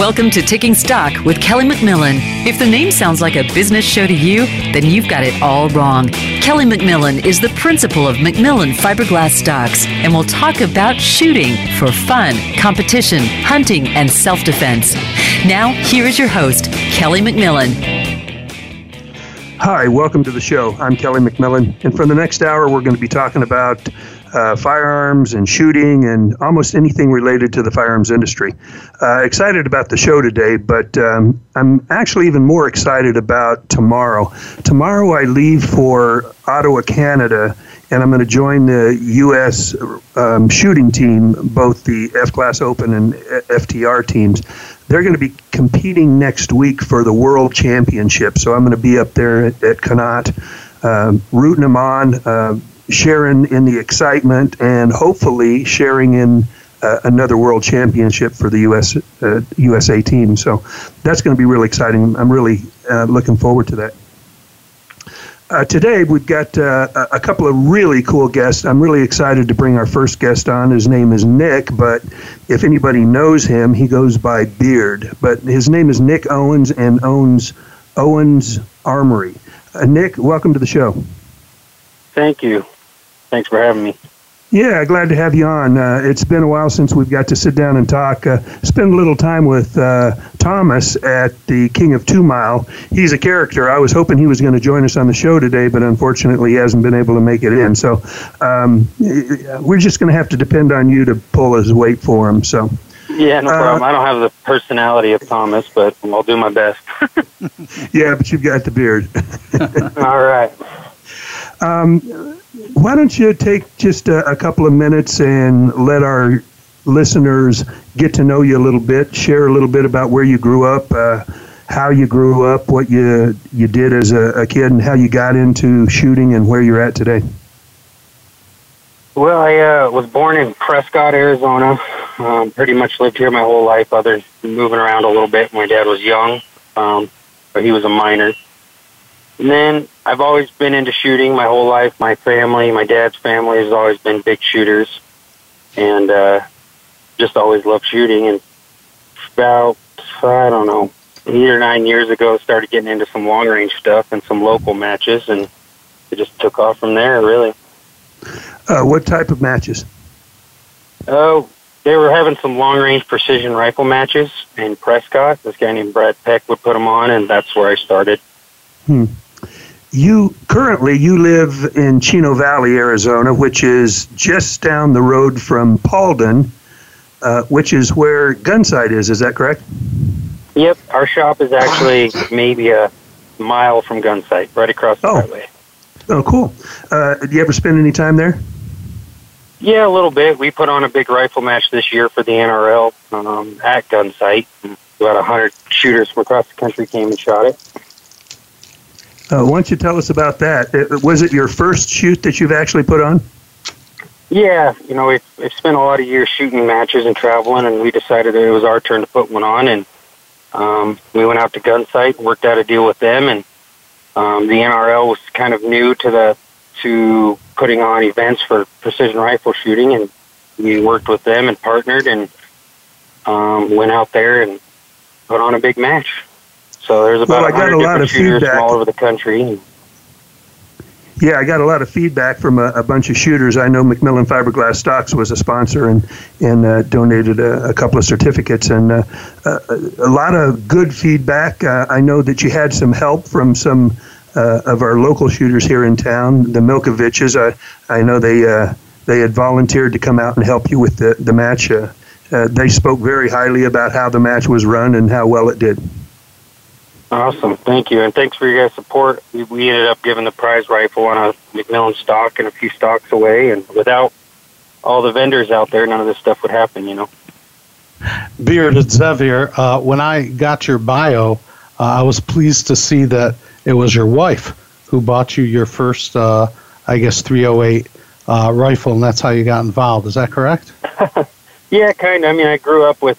Welcome to Taking Stock with Kelly McMillan. If the name sounds like a business show to you, then you've got it all wrong. Kelly McMillan is the principal of McMillan Fiberglass Stocks and will talk about shooting for fun, competition, hunting, and self defense. Now, here is your host, Kelly McMillan. Hi, welcome to the show. I'm Kelly McMillan, and for the next hour, we're going to be talking about uh, firearms and shooting and almost anything related to the firearms industry. Uh, excited about the show today, but um, I'm actually even more excited about tomorrow. Tomorrow, I leave for Ottawa, Canada, and I'm going to join the U.S. Um, shooting team, both the F Class Open and FTR teams. They're going to be competing next week for the World Championship, so I'm going to be up there at, at Connaught. Um, rooting them on, uh, sharing in the excitement and hopefully sharing in uh, another world championship for the US uh, USA team. So that's going to be really exciting. I'm really uh, looking forward to that. Uh, today we've got uh, a couple of really cool guests. I'm really excited to bring our first guest on. His name is Nick, but if anybody knows him, he goes by Beard. But his name is Nick Owens and owns Owens Armory. Uh, Nick, welcome to the show. Thank you. Thanks for having me. Yeah, glad to have you on. Uh, it's been a while since we've got to sit down and talk. Uh, spend a little time with uh, Thomas at the King of Two Mile. He's a character. I was hoping he was going to join us on the show today, but unfortunately he hasn't been able to make it in. So um, we're just going to have to depend on you to pull his weight for him. So. Yeah, no problem. I don't have the personality of Thomas, but I'll do my best. yeah, but you've got the beard. All right. Um, why don't you take just a, a, couple of minutes and let our listeners get to know you a little bit, share a little bit about where you grew up, uh, how you grew up, what you you did as a, a, kid, and how you got into shooting and where you're at today. Well, I uh, was born in Prescott, Arizona. Um, pretty much lived here my whole life. Others moving around a little bit. when My dad was young, um, but he was a minor. And then I've always been into shooting my whole life. My family, my dad's family has always been big shooters, and uh, just always loved shooting. And about I don't know eight or nine years ago, started getting into some long range stuff and some local matches, and it just took off from there. Really. Uh, what type of matches? Oh, they were having some long range precision rifle matches in Prescott. This guy named Brad Peck would put them on, and that's where I started. Hmm you currently you live in Chino Valley, Arizona, which is just down the road from Paulden, uh, which is where Gunsight is. Is that correct? Yep, our shop is actually maybe a mile from Gunsight, right across the oh. highway. Oh, cool. Uh, do you ever spend any time there? Yeah, a little bit. We put on a big rifle match this year for the NRL um, at Gunsight. About a hundred shooters from across the country came and shot it. Uh, why don't you tell us about that? Uh, was it your first shoot that you've actually put on? Yeah, you know, we've, we've spent a lot of years shooting matches and traveling, and we decided that it was our turn to put one on, and um, we went out to Gunsight, worked out a deal with them, and um, the NRL was kind of new to the to putting on events for precision rifle shooting, and we worked with them and partnered, and um, went out there and put on a big match. So there's about well, I got a lot of feedback all over the country. Yeah, I got a lot of feedback from a, a, bunch of shooters. I know McMillan Fiberglass Stocks was a sponsor and and uh, donated a, a, couple of certificates and uh, a, a, lot of good feedback. Uh, I know that you had some help from some uh, of our local shooters here in town, the Milkoviches. I I know they uh, they had volunteered to come out and help you with the the match. Uh, they spoke very highly about how the match was run and how well it did. Awesome, thank you, and thanks for your guys' support. We, we ended up giving the prize rifle on a McMillan stock and a few stocks away, and without all the vendors out there, none of this stuff would happen, you know. Beard and Xavier, uh, when I got your bio, uh, I was pleased to see that it was your wife who bought you your first, uh, I guess, 308 uh, rifle, and that's how you got involved. Is that correct? yeah, kind of. I mean, I grew up with,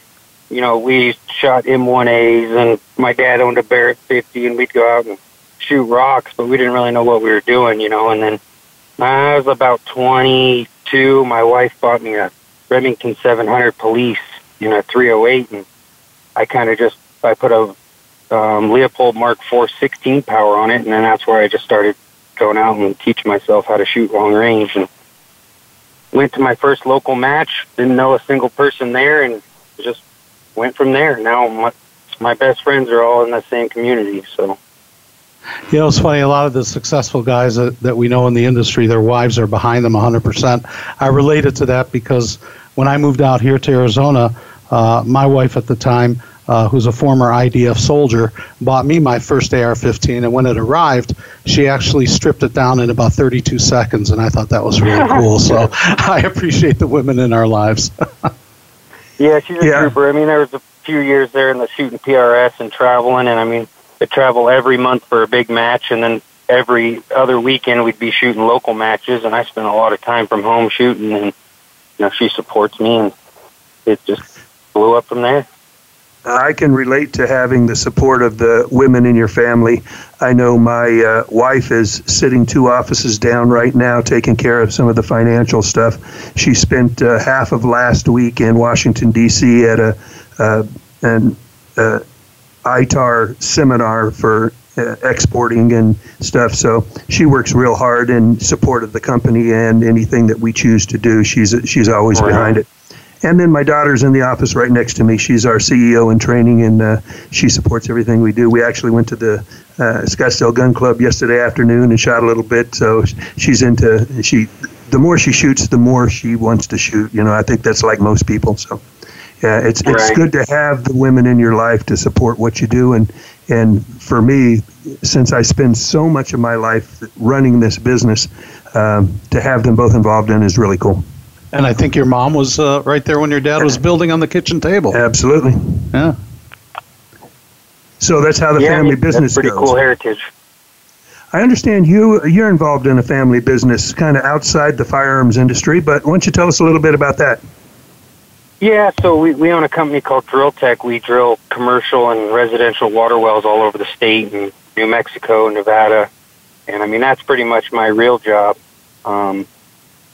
you know, we shot M1As, and my dad owned a Barrett 50, and we'd go out and shoot rocks, but we didn't really know what we were doing, you know. And then I was about 22. My wife bought me a Remington 700 Police in a 308, and I kind of just I put a um, Leupold Mark IV 16 power on it, and then that's where I just started going out and teaching myself how to shoot long range. And went to my first local match, didn't know a single person there, and just went from there. Now my, my best friends are all in the same community, so. You know, it's funny. A lot of the successful guys that, that we know in the industry, their wives are behind them 100%. I related to that because when I moved out here to Arizona, uh, my wife at the time, uh, who's a former IDF soldier, bought me my first AR-15, and when it arrived, she actually stripped it down in about 32 seconds, and I thought that was really cool. So I appreciate the women in our lives. yeah, she's a yeah. trooper. I mean, there was a few years there in the shooting PRS and traveling, and I mean, I travel every month for a big match, and then every other weekend we'd be shooting local matches, and I spent a lot of time from home shooting, and you know, she supports me, and it just blew up from there. I can relate to having the support of the women in your family. I know my uh, wife is sitting two offices down right now taking care of some of the financial stuff. She spent uh, half of last week in Washington, D.C. at a uh, an uh, ITAR seminar for uh, exporting and stuff. So she works real hard in support of the company and anything that we choose to do. She's she's always behind it. And then my daughter's in the office right next to me. She's our CEO in training, and uh, she supports everything we do. We actually went to the uh, Scottsdale Gun Club yesterday afternoon and shot a little bit. So she's into she. The more she shoots, the more she wants to shoot. You know, I think that's like most people. So yeah, it's it's good to have the women in your life to support what you do. And and for me, since I spend so much of my life running this business, um, to have them both involved in is really cool. And I think your mom was uh, right there when your dad was building on the kitchen table. Absolutely. Yeah. So that's how the yeah, family business that's pretty goes. cool heritage. I understand you you're involved in a family business, kind of outside the firearms industry. But why don't you tell us a little bit about that? Yeah, so we, we own a company called Drill Tech. We drill commercial and residential water wells all over the state in New Mexico, Nevada, and I mean that's pretty much my real job. Um,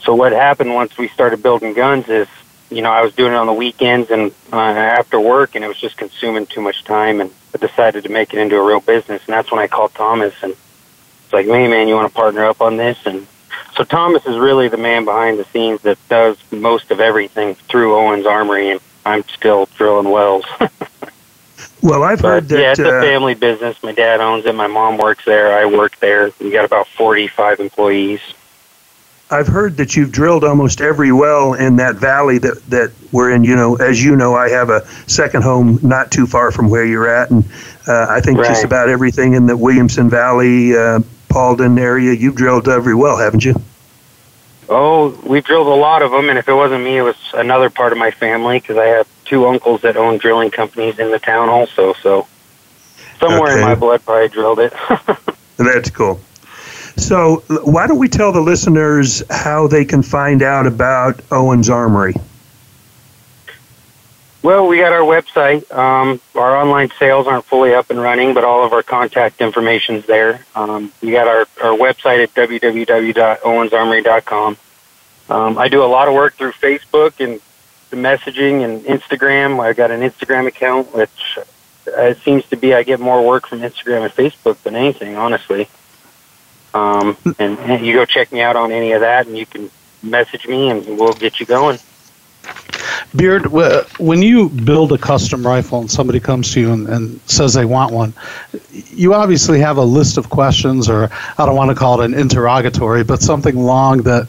so what happened once we started building guns is, you know, I was doing it on the weekends and uh, after work, and it was just consuming too much time, and I decided to make it into a real business, and that's when I called Thomas, and it's like, hey man, you want to partner up on this? And so Thomas is really the man behind the scenes that does most of everything through Owens Armory, and I'm still drilling wells. well, I've but, heard that. Yeah, it's uh, a family business. My dad owns it. My mom works there. I work there. We got about 45 employees. I've heard that you've drilled almost every well in that valley that, that we're in. You know, as you know, I have a second home not too far from where you're at, and uh, I think right. just about everything in the Williamson Valley, uh, Paulden area, you've drilled every well, haven't you? Oh, we've drilled a lot of them, and if it wasn't me, it was another part of my family because I have two uncles that own drilling companies in the town also. So somewhere okay. in my blood, probably drilled it. That's cool. So, why don't we tell the listeners how they can find out about Owens Armory? Well, we got our website. Um, our online sales aren't fully up and running, but all of our contact information's there. Um, we got our, our website at www.owensarmory.com. Um, I do a lot of work through Facebook and the messaging and Instagram. I've got an Instagram account, which uh, it seems to be I get more work from Instagram and Facebook than anything, honestly. Um, and, you go check me out on any of that, and you can message me, and we'll get you going. Beard, when you build a custom rifle and somebody comes to you and, and, says they want one, you obviously have a list of questions, or I don't want to call it an interrogatory, but something long that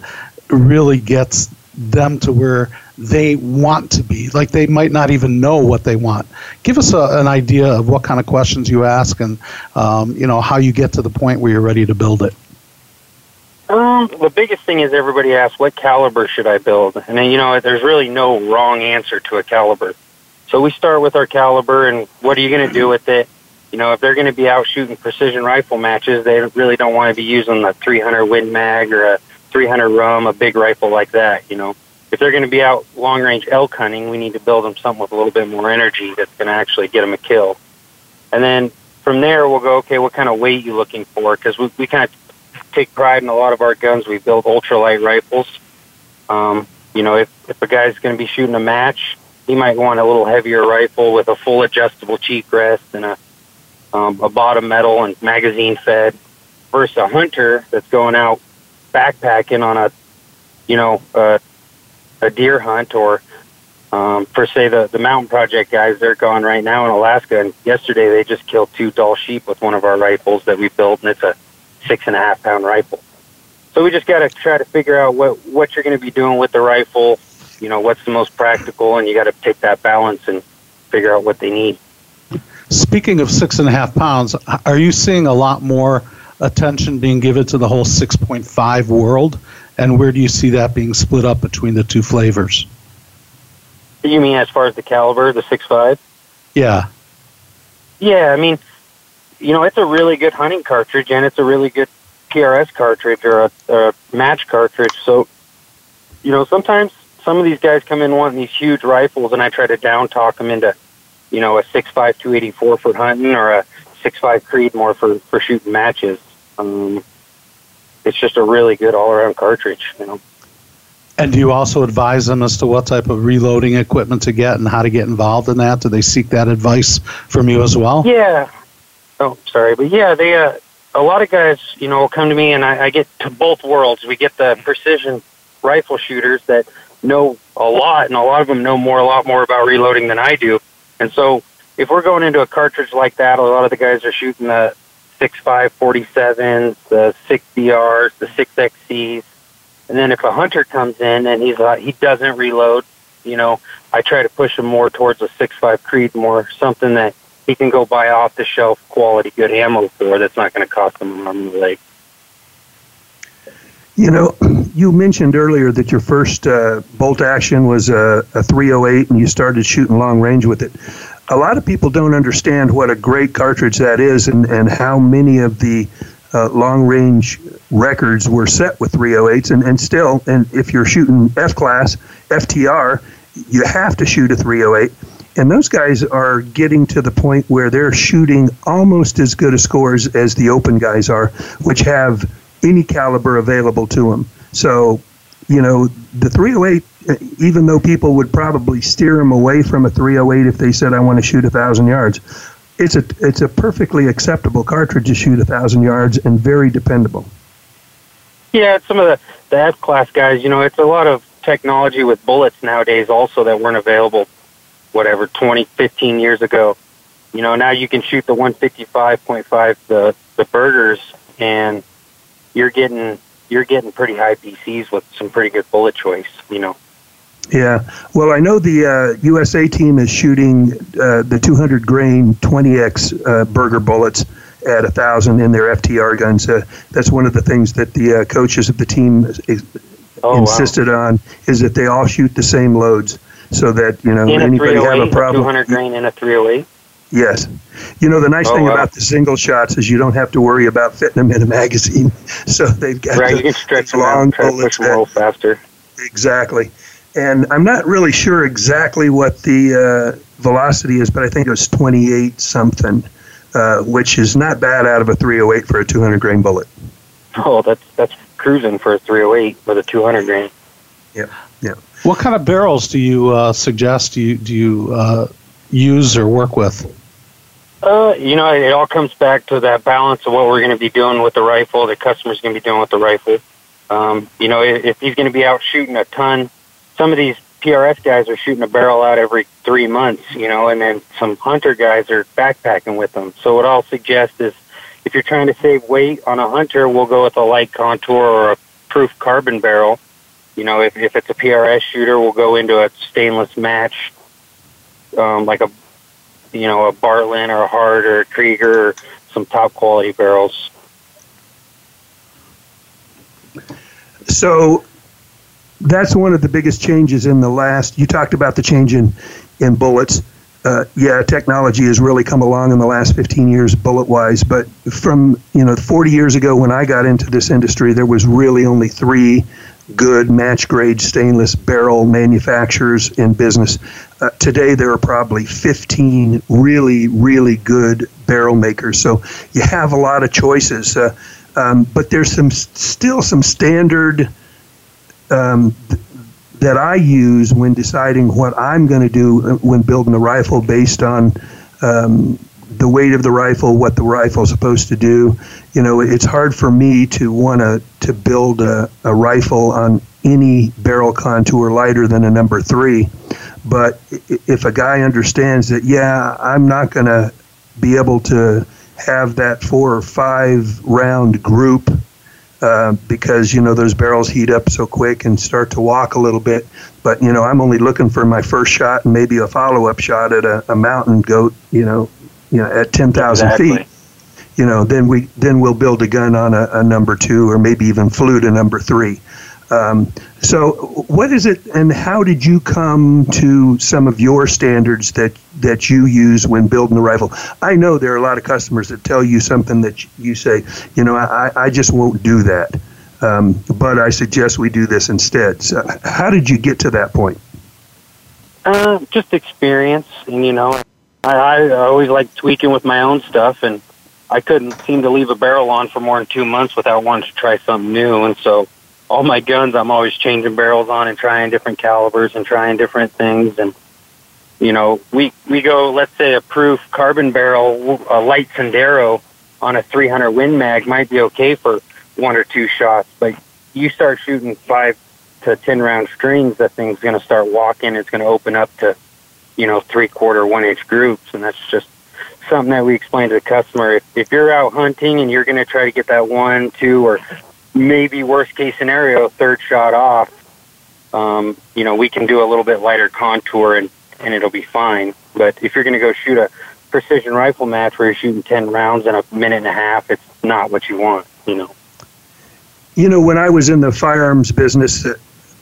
really gets them to where they want to be. Like they might not even know what they want. Give us a, an idea of what kind of questions you ask and um, you know how you get to the point where you're ready to build it. Um, the biggest thing is everybody asks, what caliber should I build? And then, you know, there's really no wrong answer to a caliber. So we start with our caliber and what are you going to do with it? You know, if they're going to be out shooting precision rifle matches, they really don't want to be using a 300 Win Mag or a 300 Rum, a big rifle like that, you know. If they're going to be out long range elk hunting, we need to build them something with a little bit more energy that's going to actually get them a kill. And then from there, we'll go, okay, what kind of weight you looking for? Because we, we kind of take pride in a lot of our guns. We build ultralight rifles. Um, you know, if, if a guy's going to be shooting a match, he might want a little heavier rifle with a full adjustable cheek rest and a um, a bottom metal and magazine fed versus a hunter that's going out backpacking on a you know a, a deer hunt or um, per se the the mountain project guys they're gone right now in Alaska and yesterday they just killed two Dall sheep with one of our rifles that we built and it's a six and a half pound rifle. So we just got to try to figure out what what you're going to be doing with the rifle. You know, what's the most practical, and you got to take that balance and figure out what they need. Speaking of six and a half pounds, are you seeing a lot more attention being given to the whole 6.5 world? And where do you see that being split up between the two flavors? You mean as far as the caliber, the six five? Yeah. Yeah, I mean, you know, it's a really good hunting cartridge, and it's a really good PRS cartridge or a, a match cartridge. So, you know, sometimes some of these guys come in wanting these huge rifles, and I try to down talk them into, you know, a six five two eighty four for hunting or a six five Creedmoor for for shooting matches. Um, it's just a really good all around cartridge, you know. And do you also advise them as to what type of reloading equipment to get and how to get involved in that? Do they seek that advice from you as well? Yeah, Oh, sorry, but yeah, they uh, a lot of guys, you know, will come to me, and I, I get to both worlds. We get the precision rifle shooters that know a lot, and a lot of them know more, a lot more about reloading than I do. And so, if we're going into a cartridge like that, a lot of the guys are shooting the six five forty sevens, the six BRs, the six XCs, and then if a hunter comes in and he's uh, he doesn't reload, you know, I try to push him more towards a six five Creedmoor, something that he can go buy off the shelf quality good ammo for that's not going to cost him an arm and a leg. You know, you mentioned earlier that your first uh, bolt action was a, a 308 and you started shooting long range with it. A lot of people don't understand what a great cartridge that is and, and how many of the uh, long range records were set with 308s. And, and still, and if you're shooting F class, FTR, you have to shoot a 308 and those guys are getting to the point where they're shooting almost as good a scores as the open guys are, which have any caliber available to them. So, you know, the 308, uh, even though people would probably steer them away from a 308 if they said, I want to shoot a thousand yards, it's a it's a perfectly acceptable cartridge to shoot a thousand yards and very dependable. Yeah, some of the the F class guys, you know, it's a lot of technology with bullets nowadays also that weren't available whatever 20, 15 years ago. You know, now you can shoot the 155.5 the the Bergers and you're getting you're getting pretty high BCs with some pretty good bullet choice, you know. Yeah. Well, I know the uh, USA team is shooting uh, the 200 grain 20x uh, Berger bullets at a thousand in their FTR guns. Uh, that's one of the things that the uh, coaches of the team oh, insisted wow. on is that they all shoot the same loads so that you know anybody have a problem. 200 grain in a 308. Yes. You know, the nice oh, thing wow. about the single shots is you don't have to worry about fitting them in a magazine. So they've got right. The, you can stretch them long out, try to push them a little faster. Exactly. And I'm not really sure exactly what the uh, velocity is, but I think it was 28 something, uh, which is not bad out of a 308 for a 200 grain bullet. Oh, that's that's cruising for a 308 with a 200 grain. Yeah. Yeah. What kind of barrels do you uh, suggest? Do you do you uh, use or work with? Uh, you know, it all comes back to that balance of what we're going to be doing with the rifle. The customer's going to be doing with the rifle. Um, you know, if he's going to be out shooting a ton, some of these PRS guys are shooting a barrel out every three months. You know, and then some hunter guys are backpacking with them. So what I'll suggest is, if you're trying to save weight on a hunter, we'll go with a light contour or a proof carbon barrel You know, if, if it's a PRS shooter, we'll go into a stainless match, um, like a, you know, a Bartlein or a Hart or a Krieger, some top quality barrels. So that's one of the biggest changes in the last. You talked about the change in in bullets. Uh, yeah, technology has really come along in the last 15 years, bullet wise. But from you know 40 years ago when I got into this industry, there was really only three good match grade stainless barrel manufacturers in business. Uh, today, there are probably 15 really, really good barrel makers. So you have a lot of choices. Uh, um, but there's some still some standard um, th- that I use when deciding what I'm going to do uh, when building a rifle based on um, the weight of the rifle, what the rifle is supposed to do. You know, it's hard for me to want to to build a, a rifle on any barrel contour lighter than a number three. But if a guy understands that, yeah, I'm not going to be able to have that four or five round group uh, because you know those barrels heat up so quick and start to walk a little bit. But you know I'm only looking for my first shot and maybe a follow up shot at a, a mountain goat. You know, you know at ten thousand exactly. feet. You know, then we then we'll build a gun on a, a number two or maybe even flute a number three. Um, so, what is it, and how did you come to some of your standards that that you use when building a rifle? I know there are a lot of customers that tell you something that you say, you know, I, I just won't do that, um, but I suggest we do this instead. So, how did you get to that point? Uh, just experience, and you know, I, I always like tweaking with my own stuff, and I couldn't seem to leave a barrel on for more than two months without wanting to try something new, and so all my guns, I'm always changing barrels on and trying different calibers and trying different things. And you know, we we go, let's say, a proof carbon barrel, a light Sendero on a 300 Win Mag might be okay for one or two shots, but you start shooting five to ten round strings, that thing's going to start walking. It's going to open up to, you know, three quarter, one inch groups, and that's just something that we explain to the customer. If, if you're out hunting and you're going to try to get that one, two, or maybe worst case scenario, third shot off, um, you know, we can do a little bit lighter contour and, and it'll be fine. But if you're going to go shoot a precision rifle match where you're shooting 10 rounds in a minute and a half, it's not what you want, you know. You know, when I was in the firearms business, uh,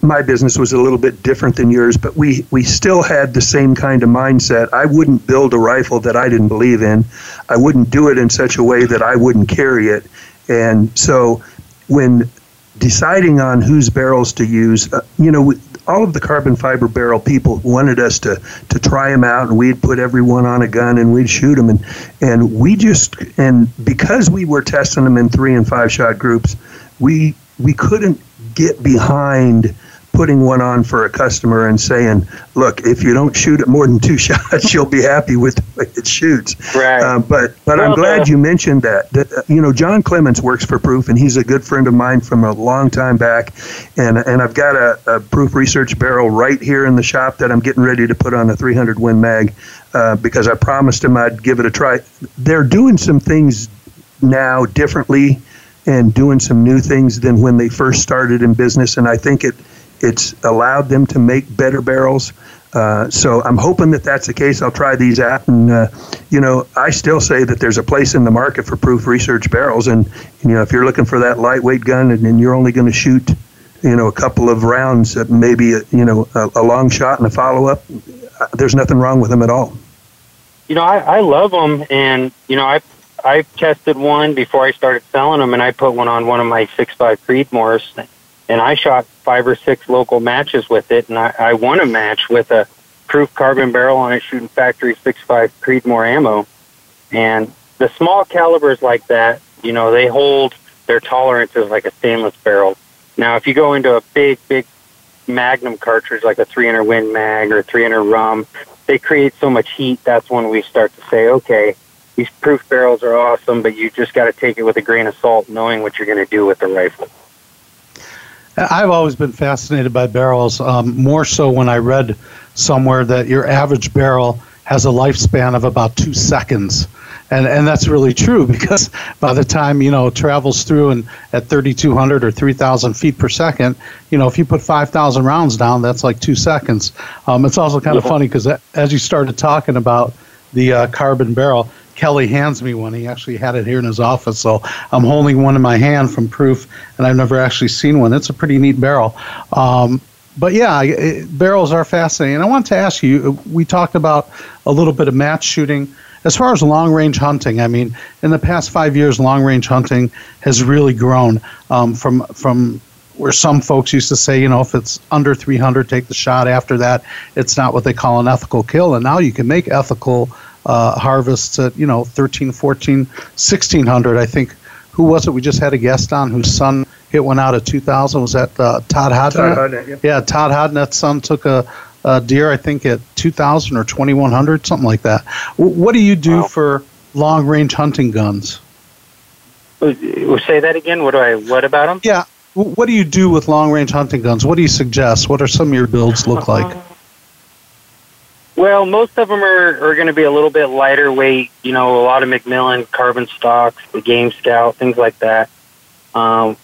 my business was a little bit different than yours, but we, we still had the same kind of mindset. I wouldn't build a rifle that I didn't believe in. I wouldn't do it in such a way that I wouldn't carry it. And so when deciding on whose barrels to use, uh, you know, all of the carbon fiber barrel people wanted us to to try them out, and we'd put everyone on a gun and we'd shoot them, and and we just and because we were testing them in three and five shot groups, we we couldn't get behind putting one on for a customer and saying, "Look, if you don't shoot it more than two shots, you'll be happy with the way it shoots." Right. Uh, but but well, I'm glad uh, you mentioned that. That uh, you know, John Clements works for Proof, and he's a good friend of mine from a long time back. And and I've got a, a Proof Research barrel right here in the shop that I'm getting ready to put on a 300 Win Mag uh, because I promised him I'd give it a try. They're doing some things now differently and doing some new things than when they first started in business, and I think it it's allowed them to make better barrels. Uh, so I'm hoping that that's the case. I'll try these out, and uh, you know, I still say that there's a place in the market for proof research barrels, and you know, if you're looking for that lightweight gun and, and you're only going to shoot, you know, a couple of rounds, uh, maybe a, you know, a, a long shot and a follow up, uh, there's nothing wrong with them at all. You know, I, I love them, and you know, I I tested one before I started selling them, and I put one on one of my six five Creedmoors and I shot five or six local matches with it, and I, I won a match with a proof carbon barrel on it, shooting factory six five Creedmoor ammo. And the small calibers like that, you know, they hold their tolerances like a stainless barrel. Now, if you go into a big, big Magnum cartridge like a 300 Win Mag or 300 Rum, they create so much heat. That's when we start to say, okay, these proof barrels are awesome, but you just got to take it with a grain of salt, knowing what you're going to do with the rifle. I've always been fascinated by barrels, um, more so when I read somewhere that your average barrel has a lifespan of about two seconds. and and that's really true because by the time you know it travels through and at 3,200 or 3,000 feet per second, you know if you put 5,000 rounds down, that's like two seconds. Um, it's also kind of funny because as you started talking about the uh, carbon barrel, Kelly hands me one. He actually had it here in his office, so I'm holding one in my hand from proof, and I've never actually seen one. It's a pretty neat barrel. Um, but yeah, it, barrels are fascinating. I want to ask you. We talked about a little bit of match shooting. As far as long range hunting, I mean, in the past five years, long range hunting has really grown um, from from where some folks used to say, you know, if it's under 300, take the shot. After that, it's not what they call an ethical kill. And now you can make ethical uh, harvests at, you know, 13, 14, 1600. I think, who was it we just had a guest on whose son hit one out at 2000? Was that uh, Todd Hodnett? Todd Hodnett, yeah. Yeah, Todd Hodnett's son took a, a deer, I think, at 2000 or 2100, something like that. W- what do you do wow. for long range hunting guns? Say that again. What do I? What about them? Yeah. What do you do with long range hunting guns? What do you suggest? What are some of your builds look like? Well, most of them are, are going to be a little bit lighter weight. You know, a lot of McMillan carbon stocks, the Game Scout, things like that. Um,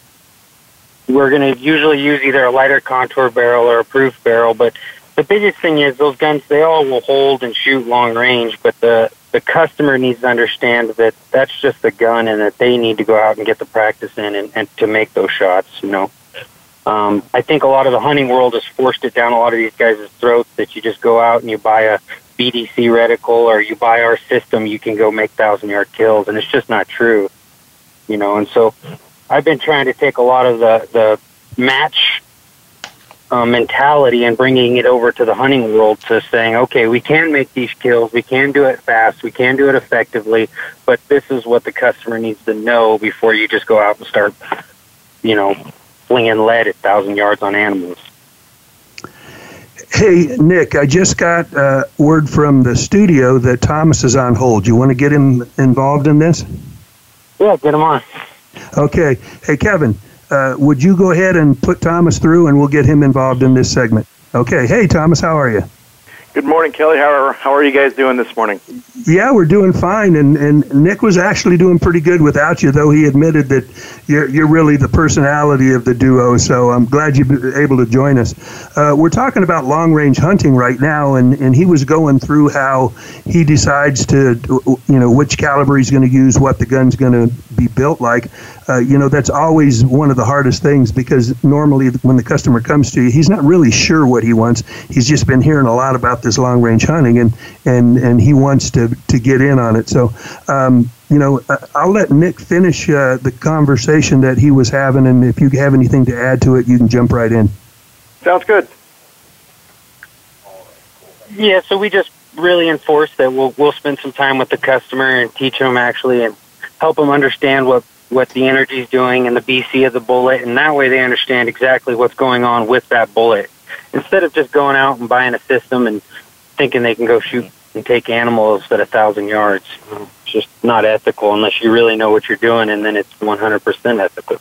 we're going to usually use either a lighter contour barrel or a proof barrel, but the biggest thing is those guns they all will hold and shoot long range, but the the customer needs to understand that that's just a gun and that they need to go out and get the practice in and, and to make those shots. You know, um, I think a lot of the hunting world has forced it down a lot of these guys' throats that you just go out and you buy a BDC reticle or you buy our system, you can go make thousand yard kills, and it's just not true. You know, and so I've been trying to take a lot of the the match uh, mentality and bringing it over to the hunting world to saying, okay, we can make these kills, we can do it fast, we can do it effectively, but this is what the customer needs to know before you just go out and start, you know, flinging lead at thousand yards on animals. Hey, Nick, I just got uh, word from the studio that Thomas is on hold. You want to get him involved in this? Yeah, get him on. Okay. Hey, Kevin, uh, would you go ahead and put Thomas through and we'll get him involved in this segment? Okay. Hey, Thomas, how are you? Good morning, Kelly. How are, how are you guys doing this morning? Yeah, we're doing fine. And, and Nick was actually doing pretty good without you, though he admitted that you're, you're really the personality of the duo. So I'm glad been able to join us. Uh, we're talking about long range hunting right now, and, and he was going through how he decides to, you know, which caliber he's going to use, what the gun's going to be built like. Uh, you know, that's always one of the hardest things because normally when the customer comes to you, he's not really sure what he wants. He's just been hearing a lot about this long range hunting and, and, and he wants to, to get in on it. So, um, you know, uh, I'll let Nick finish uh, the conversation that he was having, and if you have anything to add to it, you can jump right in. Sounds good. Yeah, so we just really enforce that we'll we'll spend some time with the customer and teach them actually and help them understand what what the energy is doing and the BC of the bullet, and that way they understand exactly what's going on with that bullet. Instead of just going out and buying a system and thinking they can go shoot and take animals at a thousand yards. It's just not ethical unless you really know what you're doing, and then it's 100% ethical.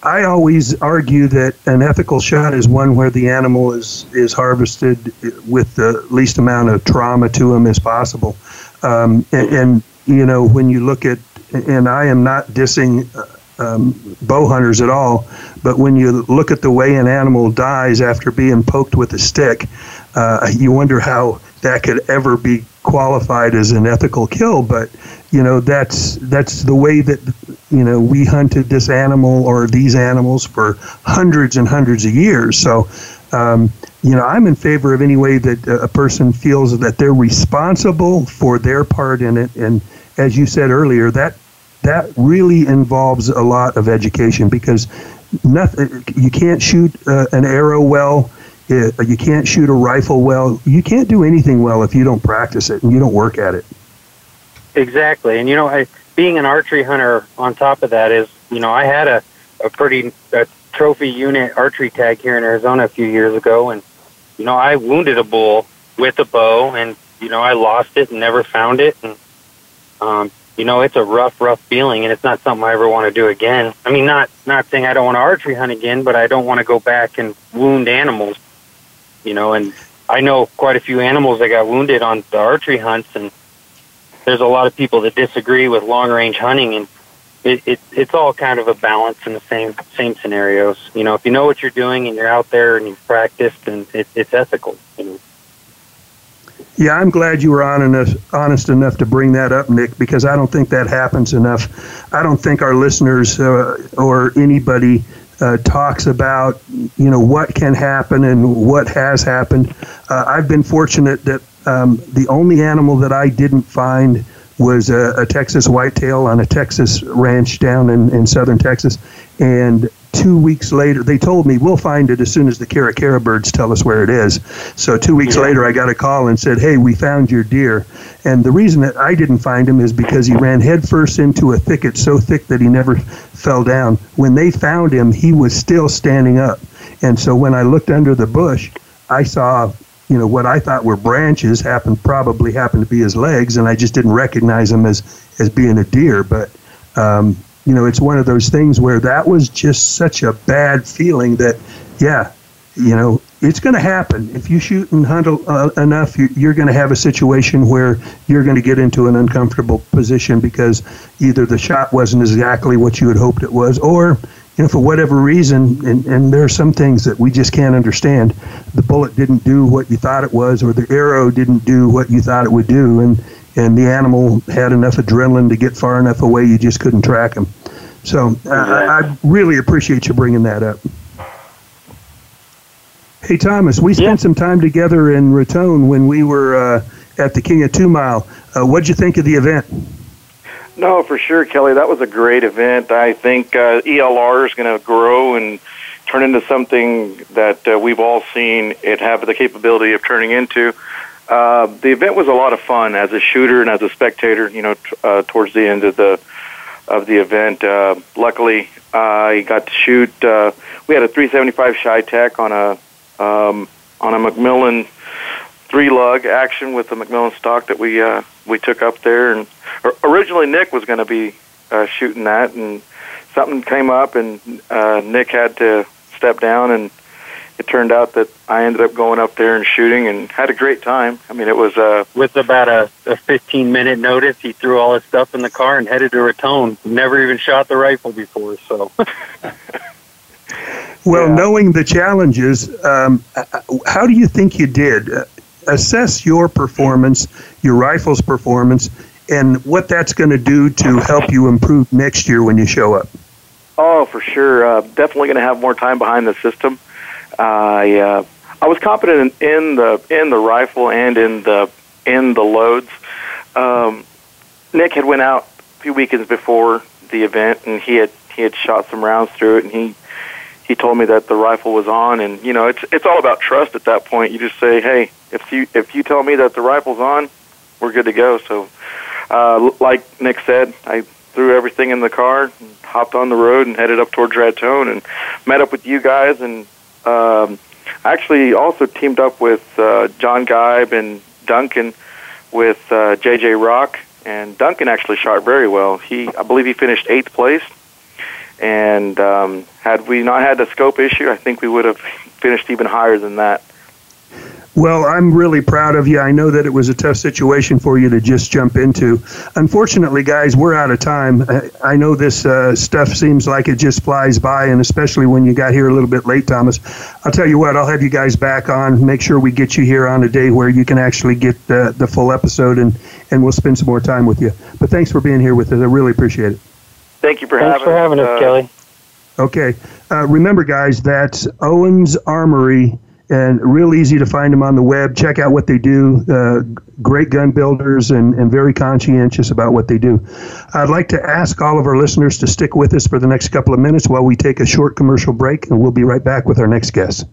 I always argue that an ethical shot is one where the animal is, is harvested with the least amount of trauma to him as possible. Um, and, and, you know, when you look at and I am not dissing uh, um, bow hunters at all, but when you look at the way an animal dies after being poked with a stick, uh, you wonder how that could ever be qualified as an ethical kill. But you know that's that's the way that you know we hunted this animal or these animals for hundreds and hundreds of years. So. Um, you know, I'm in favor of any way that a person feels that they're responsible for their part in it, and as you said earlier, that that really involves a lot of education because nothing, you can't shoot uh, an arrow well. Uh, you can't shoot a rifle well. You can't do anything well if you don't practice it and you don't work at it. Exactly, and you know, I, being an archery hunter on top of that is, you know, I had a a pretty a trophy unit archery tag here in Arizona a few years ago, and you know, I wounded a bull with a bow, and you know, I lost it and never found it, and um, you know, it's a rough, rough feeling, and it's not something I ever want to do again. I mean, not not saying I don't want to archery hunt again, but I don't want to go back and wound animals. You know, and I know quite a few animals that got wounded on the archery hunts, and there's a lot of people that disagree with long range hunting, and it, it it's all kind of a balance in the same same scenarios. You know, if you know what you're doing and you're out there and you've practiced, and it, it's ethical. You know. Yeah, I'm glad you were on enough, honest enough to bring that up, Nick, because I don't think that happens enough. I don't think our listeners uh, or anybody uh, talks about you know what can happen and what has happened. Uh, I've been fortunate that um, the only animal that I didn't find was a, a, Texas whitetail on a Texas ranch down in, in southern Texas, and two weeks later, they told me we'll find it as soon as the caracara birds tell us where it is. So two weeks yeah. later, I got a call and said, "Hey, we found your deer." And the reason that I didn't find him is because he ran headfirst into a thicket so thick that he never fell down. When they found him, he was still standing up. And so when I looked under the bush, I saw you know what I thought were branches happened probably happened to be his legs, and I just didn't recognize him as as being a deer. But um, you know, it's one of those things where that was just such a bad feeling that, yeah, you know, it's going to happen. If you shoot and hunt uh, enough, you're going to have a situation where you're going to get into an uncomfortable position because either the shot wasn't exactly what you had hoped it was, or you know, for whatever reason, and, and there are some things that we just can't understand. The bullet didn't do what you thought it was, or the arrow didn't do what you thought it would do, and and the animal had enough adrenaline to get far enough away you just couldn't track him. So uh, I really appreciate you bringing that up. Hey Thomas, we spent yeah. some time together in Raton when we were uh, at the King of Two Mile. Uh, what'd you think of the event? No, for sure, Kelly. That was a great event. I think uh, ELR is going to grow and turn into something that uh, we've all seen it have the capability of turning into. Uh, the event was a lot of fun as a shooter and as a spectator. You know, t- uh, towards the end of the of the event, uh, luckily I got to shoot. Uh, we had a 375 Tech on a um, on a McMillan three lug action with the McMillan stock that we uh, we took up there. And originally Nick was going to be uh, shooting that, and something came up, and uh, Nick had to step down and it turned out that I ended up going up there and shooting and had a great time. I mean, it was uh, with about a, a 15 minute notice. He threw all his stuff in the car and headed to Raton. Never even shot the rifle before, so. well, yeah. knowing the challenges, um, how do you think you did? Assess your performance, your rifle's performance, and what that's going to do to help you improve next year when you show up. Oh, for sure. Uh, definitely going to have more time behind the system. I uh, I was confident in, in the in the rifle and in the in the loads. Um, Nick had went out a few weekends before the event, and he had he had shot some rounds through it, and he he told me that the rifle was on, and you know it's it's all about trust at that point. You just say, hey, if you if you tell me that the rifle's on, we're good to go. So, uh, like Nick said, I threw everything in the car, and hopped on the road, and headed up towards Raton, and met up with you guys, and um, actually also teamed up with uh, John Geib and Duncan with uh, JJ Rock, and Duncan actually shot very well. He, I believe, he finished eighth place. And um, had we not had the scope issue, I think we would have finished even higher than that. Well, I'm really proud of you. I know that it was a tough situation for you to just jump into. Unfortunately, guys, we're out of time. I know this uh, stuff seems like it just flies by, and especially when you got here a little bit late, Thomas. I'll tell you what, I'll have you guys back on. Make sure we get you here on a day where you can actually get the, the full episode, and, and we'll spend some more time with you. But thanks for being here with us. I really appreciate it. Thank you for thanks having for having us, uh, Kelly. Okay. Uh, remember, guys, that's Owens Armory and real easy to find them on the web. Check out what they do. Uh, great gun builders and, and very conscientious about what they do. I'd like to ask all of our listeners to stick with us for the next couple of minutes while we take a short commercial break, and we'll be right back with our next guest.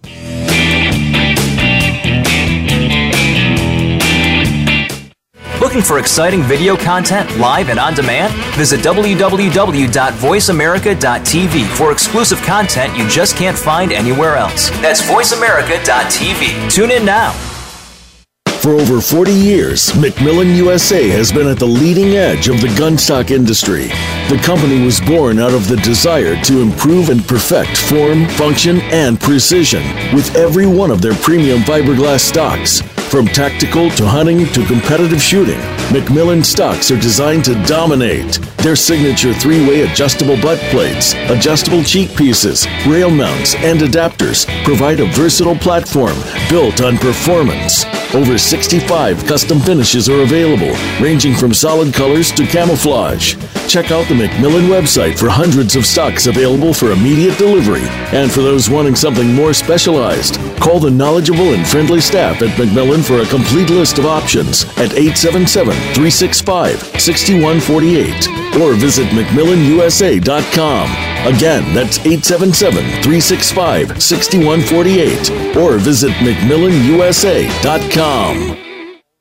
Looking for exciting video content live and on demand? Visit www.voiceamerica.tv for exclusive content you just can't find anywhere else. That's voiceamerica.tv. Tune in now. For over 40 years, McMillan USA has been at the leading edge of the gunstock industry. The company was born out of the desire to improve and perfect form, function, and precision with every one of their premium fiberglass stocks. From tactical to hunting to competitive shooting, McMillan stocks are designed to dominate. Their signature three way adjustable butt plates, adjustable cheek pieces, rail mounts, and adapters provide a versatile platform built on performance. Over 65 custom finishes are available, ranging from solid colors to camouflage. Check out the McMillan website for hundreds of stocks available for immediate delivery. And for those wanting something more specialized, call the knowledgeable and friendly staff at McMillan for a complete list of options at 877 365 6148 or visit McMillanUSA.com. Again, that's 877 365 6148 or visit McMillanUSA.com.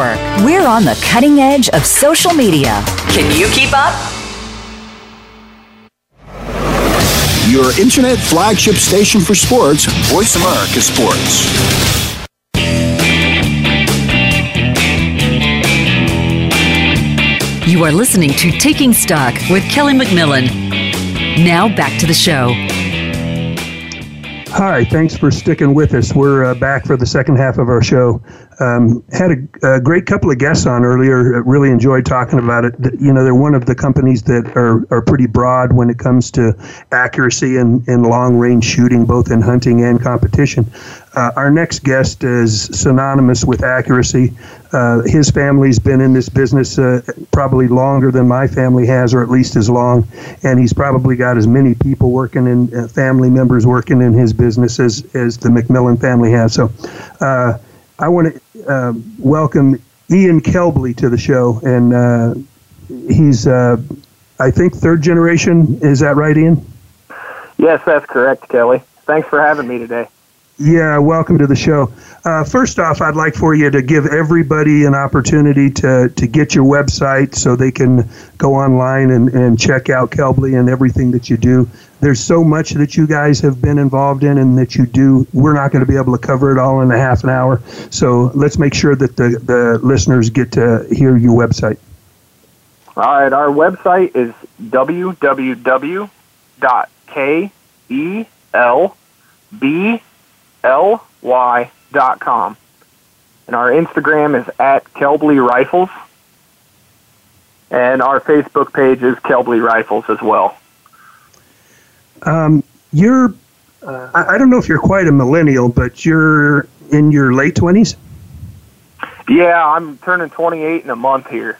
We're on the cutting edge of social media. Can you keep up? Your internet flagship station for sports, Voice America Sports. You are listening to Taking Stock with Kelly McMillan. Now back to the show. Hi, thanks for sticking with us. We're uh, back for the second half of our show. Um, had a, a, great couple of guests on earlier. Really enjoyed talking about it. You know, they're one of the companies that are, are pretty broad when it comes to accuracy and, and long range shooting, both in hunting and competition. Uh, our next guest is synonymous with accuracy. Uh, his family's been in this business uh, probably longer than my family has, or at least as long, and he's probably got as many people working in uh, family members working in his business as, as the McMillan family has. So uh, I want to uh, welcome Ian Kelbly to the show, and he's, I think, third generation. Is that right, Ian? Yes, that's correct, Kelly. Thanks for having me today. Yeah, welcome to the show. Uh, first off, I'd like for you to give everybody an opportunity to, to get your website so they can go online and, and check out Kelbly and everything that you do. There's so much that you guys have been involved in and that you do. We're not going to be able to cover it all in a half an hour. So let's make sure that the, the listeners get to hear your website. All right, our website is www.kelb ly.com. And our Instagram is at Kelbly Rifles. And our Facebook page is Kelbly Rifles as well. Um, you're, uh, I don't know if you're quite a millennial, but you're in your late 20s? Yeah, I'm turning 28 in a month here.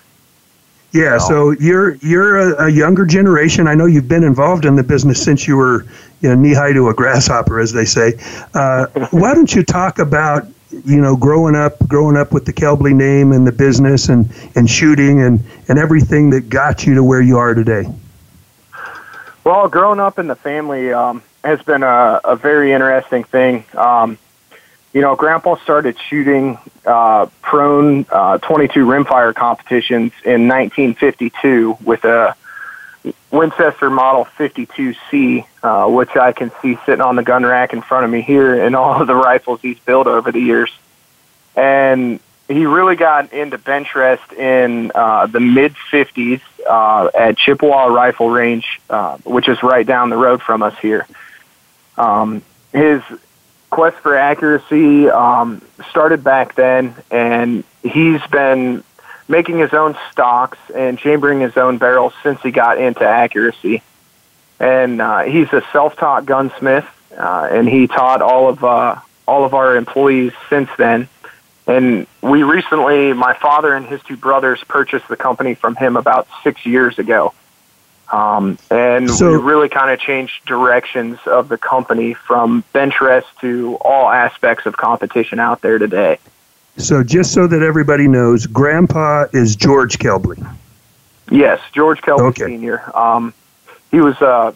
Yeah, so you're you're a, a, younger generation. I know you've been involved in the business since you were you know, knee high to a grasshopper, as they say. Uh, why don't you talk about you know growing up growing up with the Kelbly name and the business and and shooting and and everything that got you to where you are today? Well, growing up in the family um, has been a, a very interesting thing. Um, you know, Grandpa started shooting uh, prone uh, 22 rimfire competitions in 1952 with a Winchester Model 52C, uh, which I can see sitting on the gun rack in front of me here, and all of the rifles he's built over the years. And he really got into bench rest in uh, the mid 50s uh, at Chippewa Rifle Range, uh, which is right down the road from us here. Um, his quest for accuracy um, started back then, and he's been making his own stocks and chambering his own barrels since he got into accuracy. And uh, he's a self-taught gunsmith, uh, and he taught all of uh, all of our employees since then. And we recently, my father and his two brothers purchased the company from him about six years ago. Um, and so, we really kind of changed directions of the company from bench rest to all aspects of competition out there today. So, just so that everybody knows, Grandpa is George Kelbly. Yes, George Kelbly okay. Sr. Um, he was a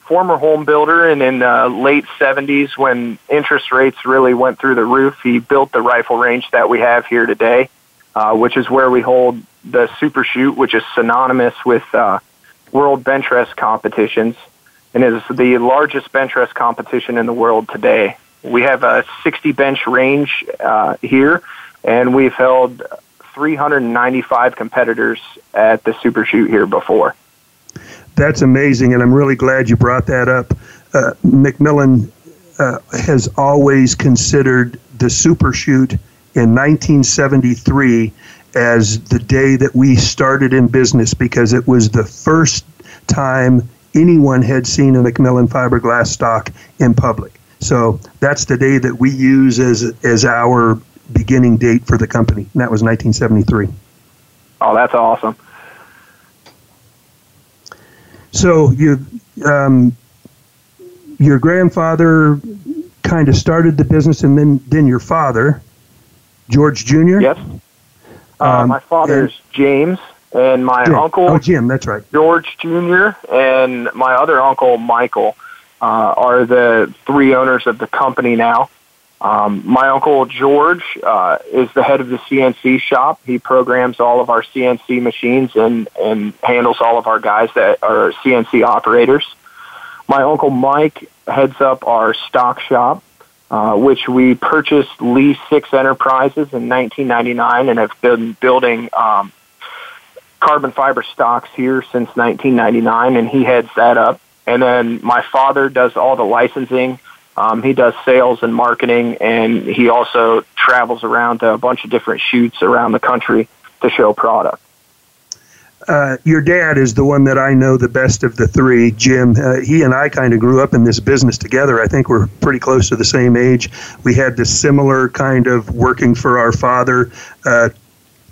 former home builder, and in the late 70s, when interest rates really went through the roof, he built the rifle range that we have here today, uh, which is where we hold the Super Shoot, which is synonymous with. Uh, world bench rest competitions and is the largest bench rest competition in the world today. We have a 60 bench range uh, here, and we've held 395 competitors at the Super Shoot here before. That's amazing, and I'm really glad you brought that up. Uh, McMillan uh, has always considered the Super Shoot in 1973 as the day that we started in business because it was the first time anyone had seen a McMillan fiberglass stock in public. So that's the day that we use as as our beginning date for the company. And that was 1973. Oh, that's awesome. So you, um, your grandfather kind of started the business, and then then your father, George Jr. Yes. Uh, um, my father's and, James, and my Jim. uncle oh Jim, that's right, George Jr. and my other uncle Michael uh, are the three owners of the company now. Um, my uncle George uh, is the head of the CNC shop. He programs all of our CNC machines and and handles all of our guys that are CNC operators. My uncle Mike heads up our stock shop uh, which we purchased Lee Six Enterprises in 1999 and have been building um, carbon fiber stocks here since 1999, and he heads that up. And then my father does all the licensing. Um, he does sales and marketing, and he also travels around to a bunch of different shoots around the country to show product uh, your dad is the one that I know the best of the three, Jim. Uh, he and I kind of grew up in this business together. I think we're pretty close to the same age. We had this similar kind of working for our father. Uh,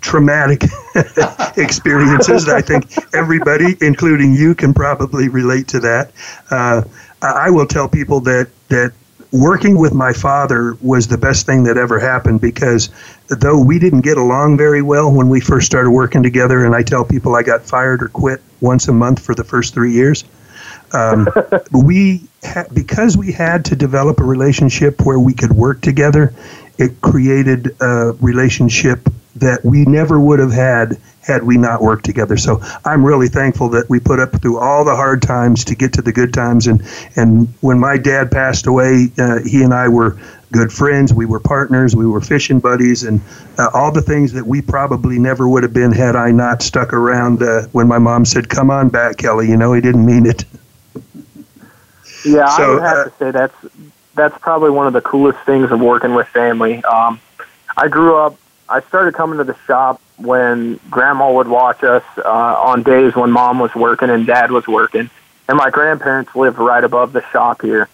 traumatic experiences. I think everybody, including you, can probably relate to that. Uh, I will tell people that that working with my father was the best thing that ever happened because though we didn't get along very well when we first started working together, and I tell people I got fired or quit once a month for the first three years. Um, we ha- because we had to develop a relationship where we could work together. It created a relationship that we never would have had had we not worked together. So I'm really thankful that we put up through all the hard times to get to the good times. And and when my dad passed away, uh, he and I were good friends. We were partners. We were fishing buddies, and uh, all the things that we probably never would have been had I not stuck around. Uh, when my mom said, "Come on back, Kelly," you know, he didn't mean it. Yeah, so, I would have uh, to say that's that's probably one of the coolest things of working with family. Um, I grew up I started coming to the shop when grandma would watch us uh, on days when mom was working and dad was working. And my grandparents lived right above the shop here.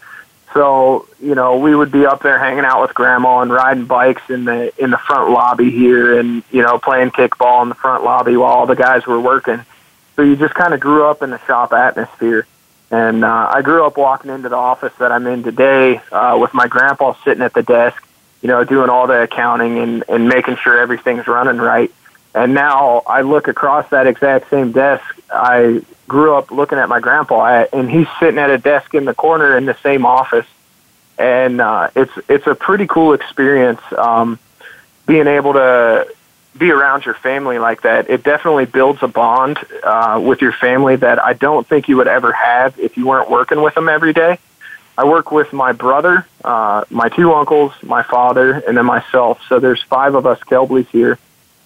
So, you know, we would be up there hanging out with grandma and riding bikes in the in the front lobby here and, you know, playing kickball in the front lobby while all the guys were working. So you just kind of grew up in the shop atmosphere. And uh, I grew up walking into the office that I'm in today uh, with my grandpa sitting at the desk, you know, doing all the accounting and, and making sure everything's running right. And now I look across that exact same desk. I grew up looking at my grandpa, and he's sitting at a desk in the corner in the same office. And uh, it's it's a pretty cool experience um, being able to be around your family like that. It definitely builds a bond uh, with your family that I don't think you would ever have if you weren't working with them every day. I work with my brother, uh, my two uncles, my father, and then myself. So there's five of us Kelblys here.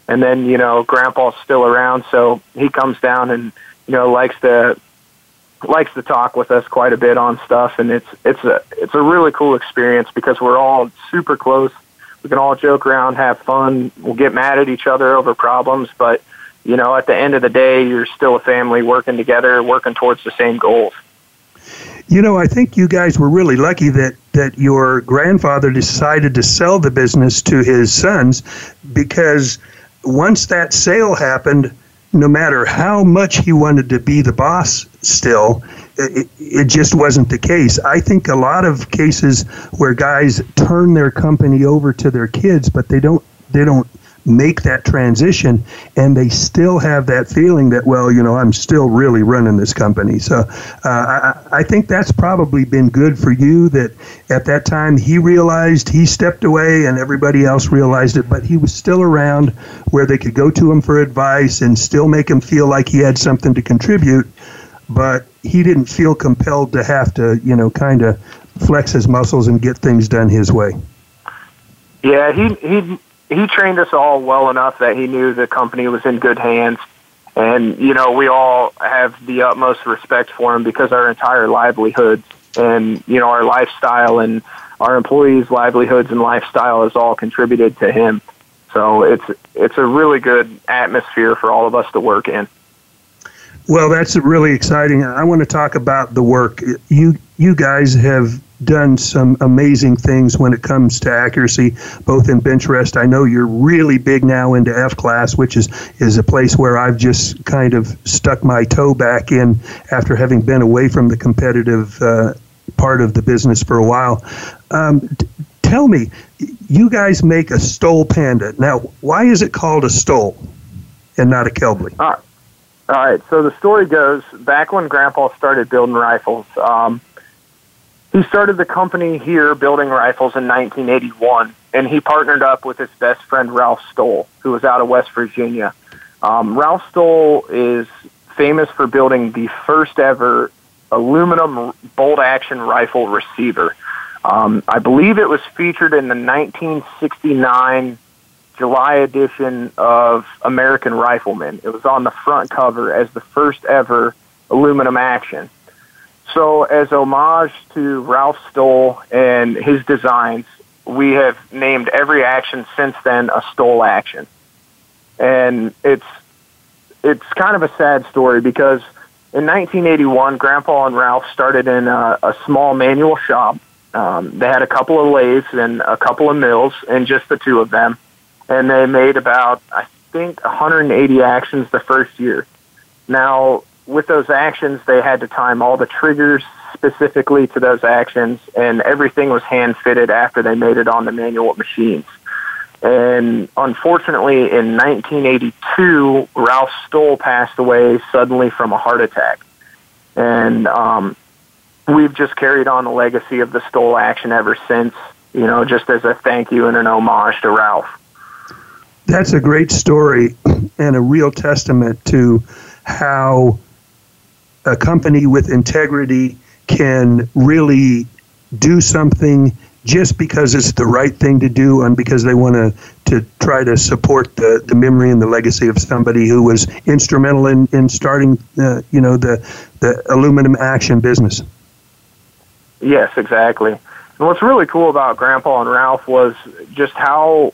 And then, you know, grandpa's still around, so he comes down and you know likes to likes to talk with us quite a bit on stuff, and it's it's a it's a really cool experience because we're all super close. We can all joke around, have fun. We'll get mad at each other over problems, but you know, at the end of the day, you're still a family working together, working towards the same goals. You know, I think you guys were really lucky that that your grandfather decided to sell the business to his sons because once that sale happened, no matter how much he wanted to be the boss still, it, it, just wasn't the case. I think a lot of cases where guys turn their company over to their kids, but they don't they don't make that transition and they still have that feeling that well you know i'm still really running this company. So uh, I, I think that's probably been good for you that at that time he realized he stepped away and everybody else realized it but he was still around where they could go to him for advice and still make him feel like he had something to contribute but he didn't feel compelled to have to you know kind of flex his muscles and get things done his way. Yeah he he he trained us all well enough that he knew the company was in good hands. And, you know, we all have the utmost respect for him because our entire livelihoods and, you know, our lifestyle and our employees' livelihoods and lifestyle has all contributed to him. So it's it's a really good atmosphere for all of us to work in. Well, that's really exciting. I want to talk about the work. You you guys have done some amazing things when it comes to accuracy, both in bench rest. I know you're really big now into F class, which is is a place where I've just kind of stuck my toe back in after having been away from the competitive uh, part of the business for a while. Um, tell me, you guys make a Stoll Panda. Now, why is it called a Stoll and not a? All right. All right. So the story goes back when Grandpa started building rifles. Um, he started the company here building rifles in 1981, and he partnered up with his best friend Ralph Stoll, who was out of West Virginia. Um, Ralph Stoll is famous for building the first ever aluminum bolt action rifle receiver. Um, I believe it was featured in the 1969 July edition of American Rifleman. It was on the front cover as the first ever aluminum action. So, as homage to Ralph Stoll and his designs, we have named every action since then a Stoll action, and it's it's kind of a sad story because in 1981, Grandpa and Ralph started in a, a small manual shop. Um, they had a couple of lathes and a couple of mills, and just the two of them, and they made about I think 180 actions the first year. Now with those actions, they had to time all the triggers specifically to those actions, and everything was hand fitted after they made it on the manual machines. And unfortunately, in 1982, Ralph Stoll passed away suddenly from a heart attack. And um, we've just carried on the legacy of the Stoll action ever since, you know, just as a thank you and an homage to Ralph. That's a great story and a real testament to how a company with integrity can really do something just because it's the right thing to do and because they want to to try to support the, the memory and the legacy of somebody who was instrumental in, in starting uh, you know the the aluminum action business. Yes, exactly. And what's really cool about Grandpa and Ralph was just how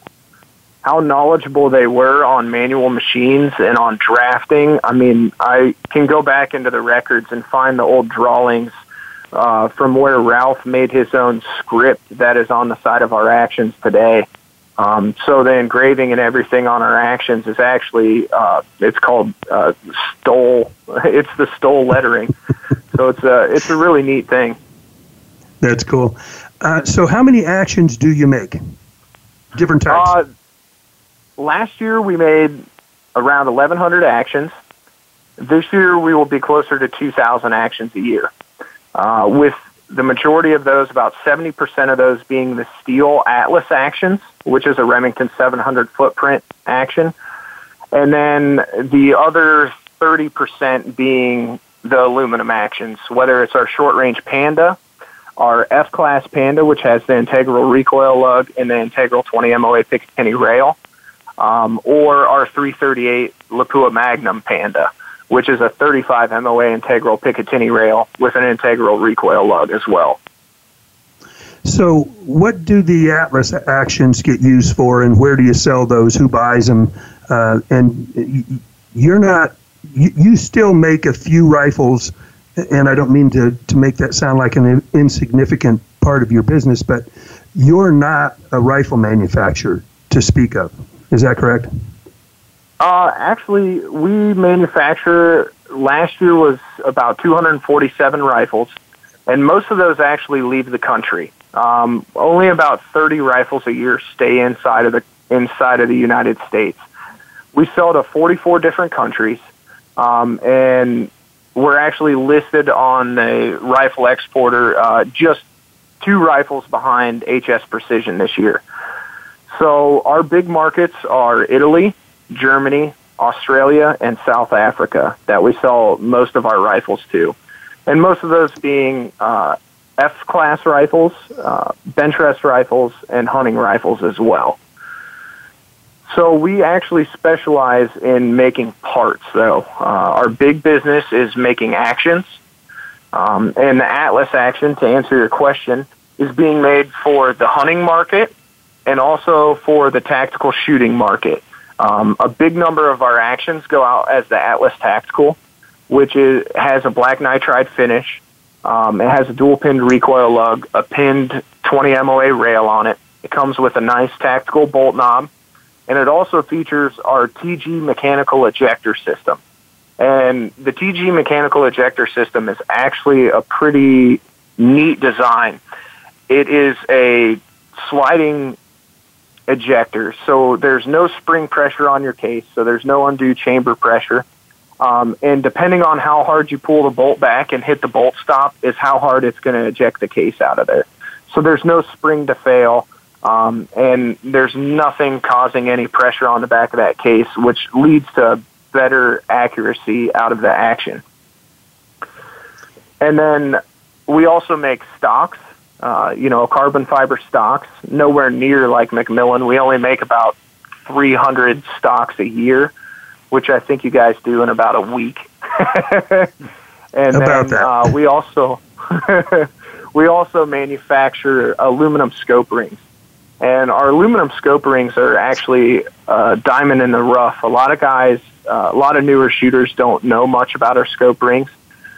how knowledgeable they were on manual machines and on drafting. I mean, I can go back into the records and find the old drawings uh, from where Ralph made his own script that is on the side of our actions today. Um, so the engraving and everything on our actions is actually uh, it's called uh, Stoll. It's the Stoll lettering. so it's a it's a really neat thing. That's cool. Uh, so how many actions do you make? Different types. Last year we made around 1,100 actions. This year we will be closer to 2,000 actions a year, uh, with the majority of those, about 70% of those being the steel Atlas actions, which is a Remington 700 footprint action, and then the other 30% being the aluminum actions, whether it's our short range Panda, our F Class Panda, which has the integral recoil lug and the integral 20 MOA Picatinny rail, um, or our 338 Lapua Magnum Panda, which is a 35 MOA integral Picatinny rail with an integral recoil lug as well. So, what do the Atlas actions get used for, and where do you sell those? Who buys them? Uh, and you're not, you, you still make a few rifles, and I don't mean to, to make that sound like an insignificant part of your business, but you're not a rifle manufacturer to speak of. Is that correct? Uh, actually, we manufacture. Last year was about 247 rifles, and most of those actually leave the country. Um, only about 30 rifles a year stay inside of the inside of the United States. We sell to 44 different countries, um, and we're actually listed on the rifle exporter uh, just two rifles behind HS Precision this year. So our big markets are Italy, Germany, Australia, and South Africa that we sell most of our rifles to. And most of those being uh, F class rifles, uh, bench rest rifles, and hunting rifles as well. So we actually specialize in making parts, though. Uh, our big business is making actions. Um, and the Atlas action, to answer your question, is being made for the hunting market and also for the tactical shooting market. Um, a big number of our actions go out as the Atlas Tactical, which is, has a black nitride finish. Um, it has a dual pinned recoil lug, a pinned 20 MOA rail on it. It comes with a nice tactical bolt knob, and it also features our TG mechanical ejector system. And the TG mechanical ejector system is actually a pretty neat design. It is a sliding ejector. So there's no spring pressure on your case, so there's no undue chamber pressure. Um, and depending on how hard you pull the bolt back and hit the bolt stop, is how hard it's going to eject the case out of there. So there's no spring to fail, um, and there's nothing causing any pressure on the back of that case, which leads to better accuracy out of the action. And then we also make stocks uh, you know, carbon fiber stocks, nowhere near like McMillan. We only make about 300 stocks a year, which I think you guys do in about a week. and about then uh, we also we also manufacture aluminum scope rings. And our aluminum scope rings are actually uh, diamond in the rough. A lot of guys, uh, a lot of newer shooters don't know much about our scope rings,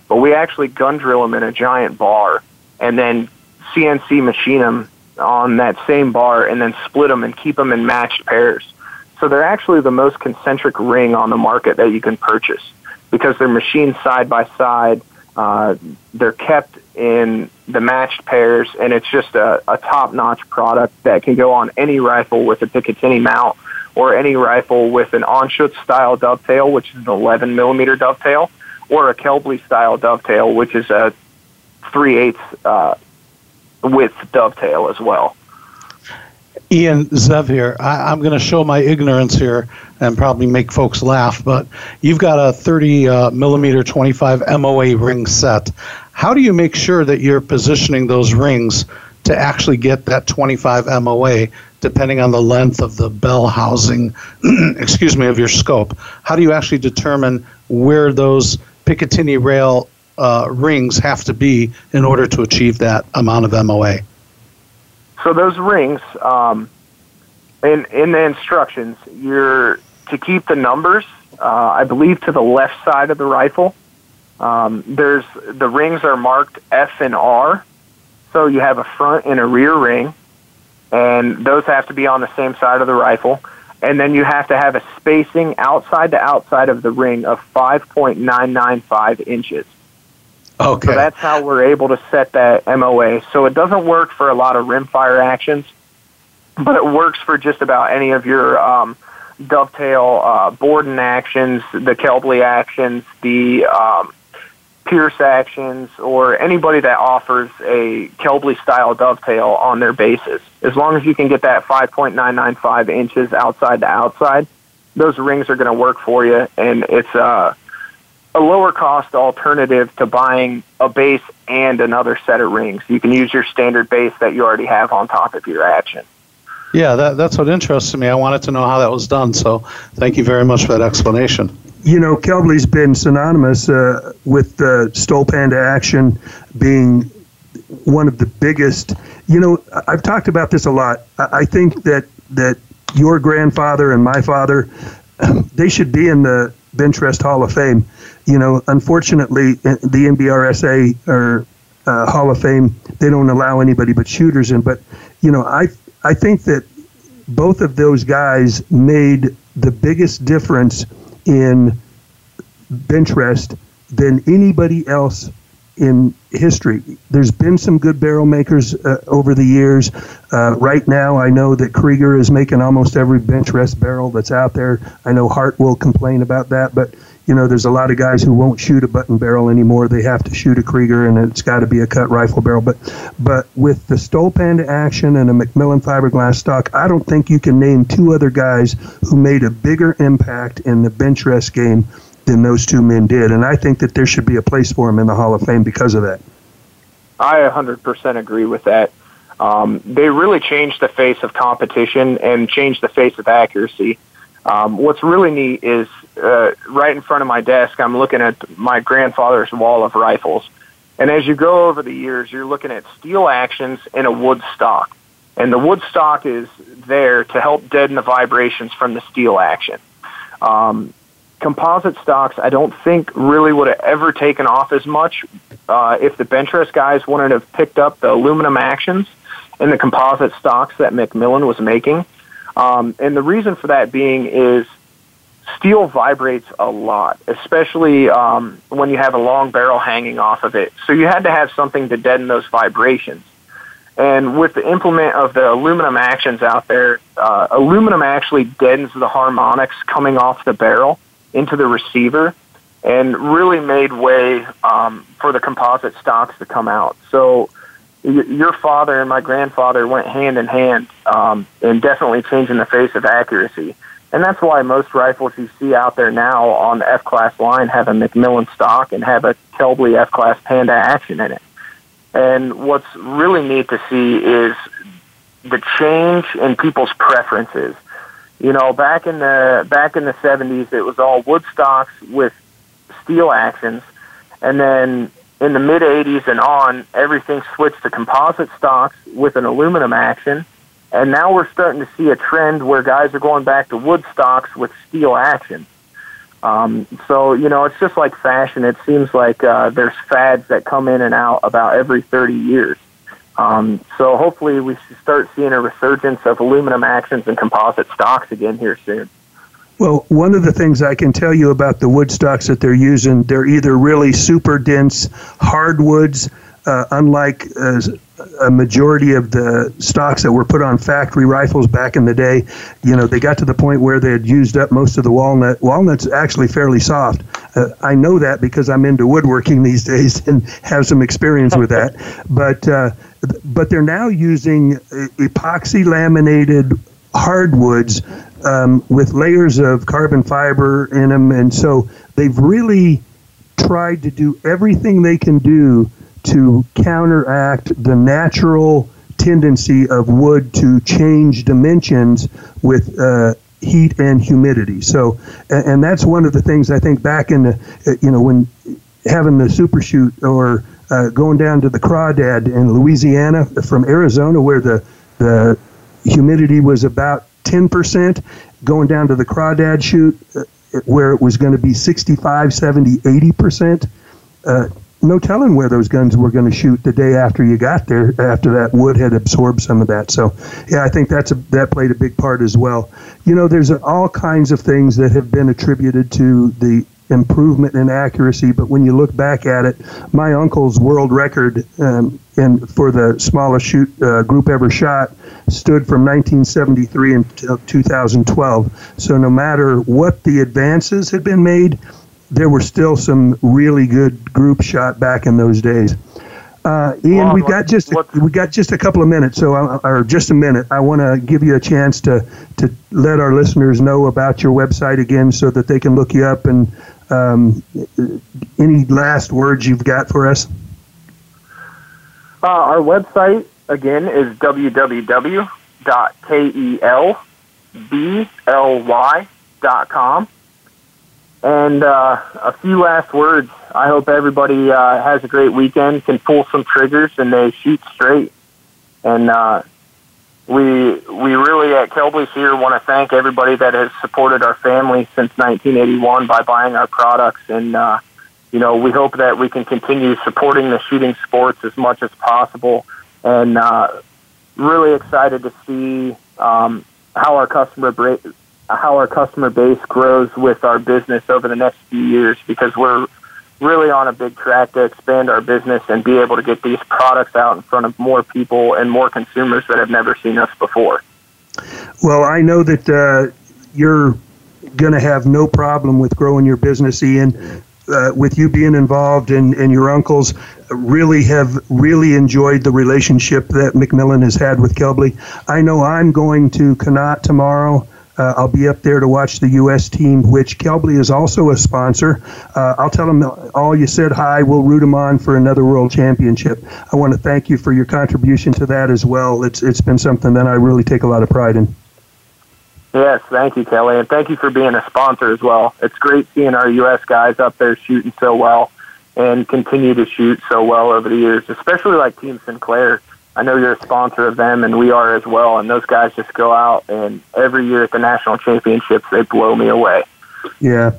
but we actually gun drill them in a giant bar and then CNC machine them on that same bar and then split them and keep them in matched pairs. So they're actually the most concentric ring on the market that you can purchase because they're machined side by side. Uh, they're kept in the matched pairs, and it's just a, a top-notch product that can go on any rifle with a Picatinny mount or any rifle with an Anschutz style dovetail, which is an 11 millimeter dovetail, or a Kelbly style dovetail, which is a 3 8 uh, with dovetail as well. Ian Zev here. I, am going to show my ignorance here and probably make folks laugh, but you've got a 30 uh, millimeter 25 MOA ring set. How do you make sure that you're positioning those rings to actually get that 25 MOA, depending on the length of the bell housing, excuse me, of your scope? How do you actually determine where those Picatinny rail uh, rings have to be in order to achieve that amount of MOA? So those rings, um, in in the instructions, you're to keep the numbers. Uh, I believe to the left side of the rifle, Um, there's the rings are marked F and R, so you have a front and a rear ring, and those have to be on the same side of the rifle. And then you have to have a spacing outside to outside of the ring of 5.995 inches. Okay. So that's how we're able to set that MOA. So it doesn't work for a lot of rimfire actions, but it works for just about any of your um, dovetail uh, Borden actions, the Kelbly actions, the um, Pierce actions, or anybody that offers a Kelbly style dovetail on their bases. As long as you can get that 5.995 inches outside to outside, those rings are going to work for you, and it's uh, a lower cost alternative to buying a base and another set of rings. You can use your standard base that you already have on top of your action. Yeah, that, that's what interested me. I wanted to know how that was done, so thank you very much for that explanation. You know, Kelbly's been synonymous uh, with the Stoll Panda action being one of the biggest. You know, I've talked about this a lot. I think that that your grandfather and my father, they should be in the Benchrest Hall of Fame. You know, unfortunately, the NBRSA or uh, Hall of Fame, they don't allow anybody but shooters in. But you know, I I think that both of those guys made the biggest difference in Benchrest than anybody else in history. There's been some good barrel makers uh, over the years. Uh, right now, I know that Krieger is making almost every Benchrest barrel that's out there. I know Hart will complain about that, but you know, there's a lot of guys who won't shoot a button barrel anymore. They have to shoot a Krieger, and it's got to be a cut rifle barrel. But, but with the Stoll Panda action and a McMillan fiberglass stock, I don't think you can name two other guys who made a bigger impact in the Benchrest game than those two men did. And I think that there should be a place for them in the Hall of Fame because of that. I 100% agree with that. Um, they really changed the face of competition and changed the face of accuracy. Um, what's really neat is uh, right in front of my desk, I'm looking at my grandfather's wall of rifles. And as you go over the years, you're looking at steel actions in a wood stock. And the wood stock is there to help deaden the vibrations from the steel action. Um, composite stocks, I don't think really would have ever taken off as much uh, if the Benchrest guys wouldn't have picked up the aluminum actions and the composite stocks that McMillan was making. Um, and the reason for that being is steel vibrates a lot, especially um, when you have a long barrel hanging off of it. So you had to have something to deaden those vibrations. And with the implement of the aluminum actions out there, uh, aluminum actually deadens the harmonics coming off the barrel into the receiver and really made way um, for the composite stocks to come out. So your father and my grandfather went hand in hand um, in definitely changing the face of accuracy. And that's why most rifles you see out there now on the F class line have a McMillan stock and have a Kelbly F class Panda action in it. And what's really neat to see is the change in people's preferences. You know, back in the back in the seventies, it was all wood stocks with steel actions, and then in the mid 80s and on, everything switched to composite stocks with an aluminum action. And now we're starting to see a trend where guys are going back to wood stocks with steel action. Um, so, you know, it's just like fashion. It seems like uh, there's fads that come in and out about every 30 years. Um, so hopefully we start seeing a resurgence of aluminum actions and composite stocks again here soon. Well, one of the things I can tell you about the wood stocks that they're using, they're either really super dense hardwoods, uh, unlike uh, a majority of the stocks that were put on factory rifles back in the day. You know, they got to the point where they had used up most of the walnut. Walnut's actually fairly soft. Uh, I know that because I'm into woodworking these days and have some experience with that. But uh, but they're now using epoxy laminated hardwoods um, with layers of carbon fiber in them, and so they've really tried to do everything they can do to counteract the natural tendency of wood to change dimensions with uh, heat and humidity. So, and, and, that's one of the things I think back in the, uh, you know, when having the super shoot or uh, going down to the crawdad in Louisiana from Arizona, where the the humidity was about 10%, going down to the crawdad shoot uh, where it was going to be 65, 70, 80%. uh, no telling where those guns were going to shoot the day after you got there, after that wood had absorbed some of that. So, yeah, I think that's a, that played a big part as well. You know, there's all kinds of things that have been attributed to the improvement in accuracy, but when you look back at it, my uncle's world record um, for the smallest shoot uh, group ever shot stood from 1973 until 2012. So no matter what the advances had been made, there were still some really good group shot back in those days. Uh, Ian, well, we got just a, we got just a couple of minutes, so I, or just a minute. I want to give you a chance to to let our listeners know about your website again, so that they can look you up. And um, any last words you've got for us? Uh, our website again is www.kelbly.com. And uh, a few last words. I hope everybody uh, has a great weekend, can pull some triggers, and they shoot straight. And uh, we we really at Kelbly's here want to thank everybody that has supported our family since 1981 by buying our products. And uh, you know, we hope that we can continue supporting the shooting sports as much as possible. And uh, really excited to see um, how our customer how our customer base grows with our business over the next few years because we're really on a big track to expand our business and be able to get these products out in front of more people and more consumers that have never seen us before. Well, I know that uh, you're going to have no problem with growing your business, Ian. Uh, with you being involved and, and your uncles really have really enjoyed the relationship that McMillan has had with Kelbly. I know I'm going to Connaught tomorrow uh, I'll be up there to watch the U.S. team, which Kelbly is also a sponsor. Uh, I'll tell them all you said hi. We'll root them on for another world championship. I want to thank you for your contribution to that as well. It's it's been something that I really take a lot of pride in. Yes, thank you, Kelly, and thank you for being a sponsor as well. It's great seeing our U.S. guys up there shooting so well and continue to shoot so well over the years, especially like Team Sinclair I know you're a sponsor of them, and we are as well. And those guys just go out, and every year at the national championships, they blow me away. Yeah.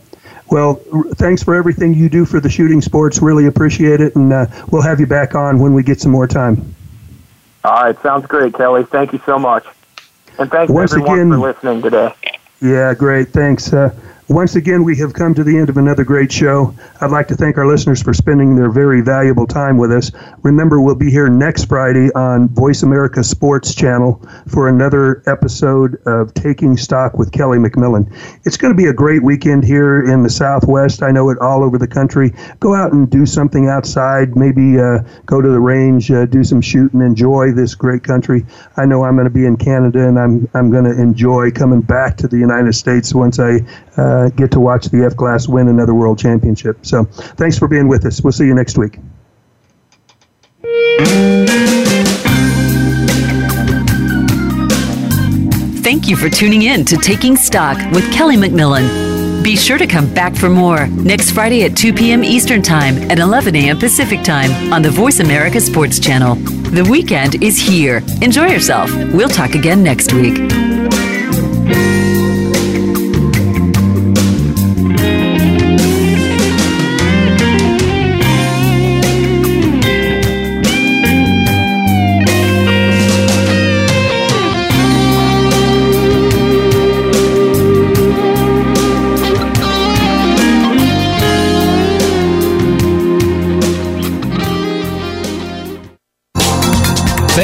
Well, thanks for everything you do for the shooting sports. Really appreciate it, and uh, we'll have you back on when we get some more time. All right, sounds great, Kelly. Thank you so much, and thanks Once everyone again, for listening today. Yeah, great. Thanks. Uh, once again, we have come to the end of another great show. I'd like to thank our listeners for spending their very valuable time with us. Remember, we'll be here next Friday on Voice America Sports Channel for another episode of Taking Stock with Kelly McMillan. It's going to be a great weekend here in the Southwest. I know it all over the country. Go out and do something outside. Maybe uh, go to the range, uh, do some shooting, enjoy this great country. I know I'm going to be in Canada, and I'm I'm going to enjoy coming back to the United States once I. Uh, uh, get to watch the F class win another world championship. So thanks for being with us. We'll see you next week. Thank you for tuning in to Taking Stock with Kelly McMillan. Be sure to come back for more next Friday at 2 p.m. Eastern Time and 11 a.m. Pacific Time on the Voice America Sports Channel. The weekend is here. Enjoy yourself. We'll talk again next week.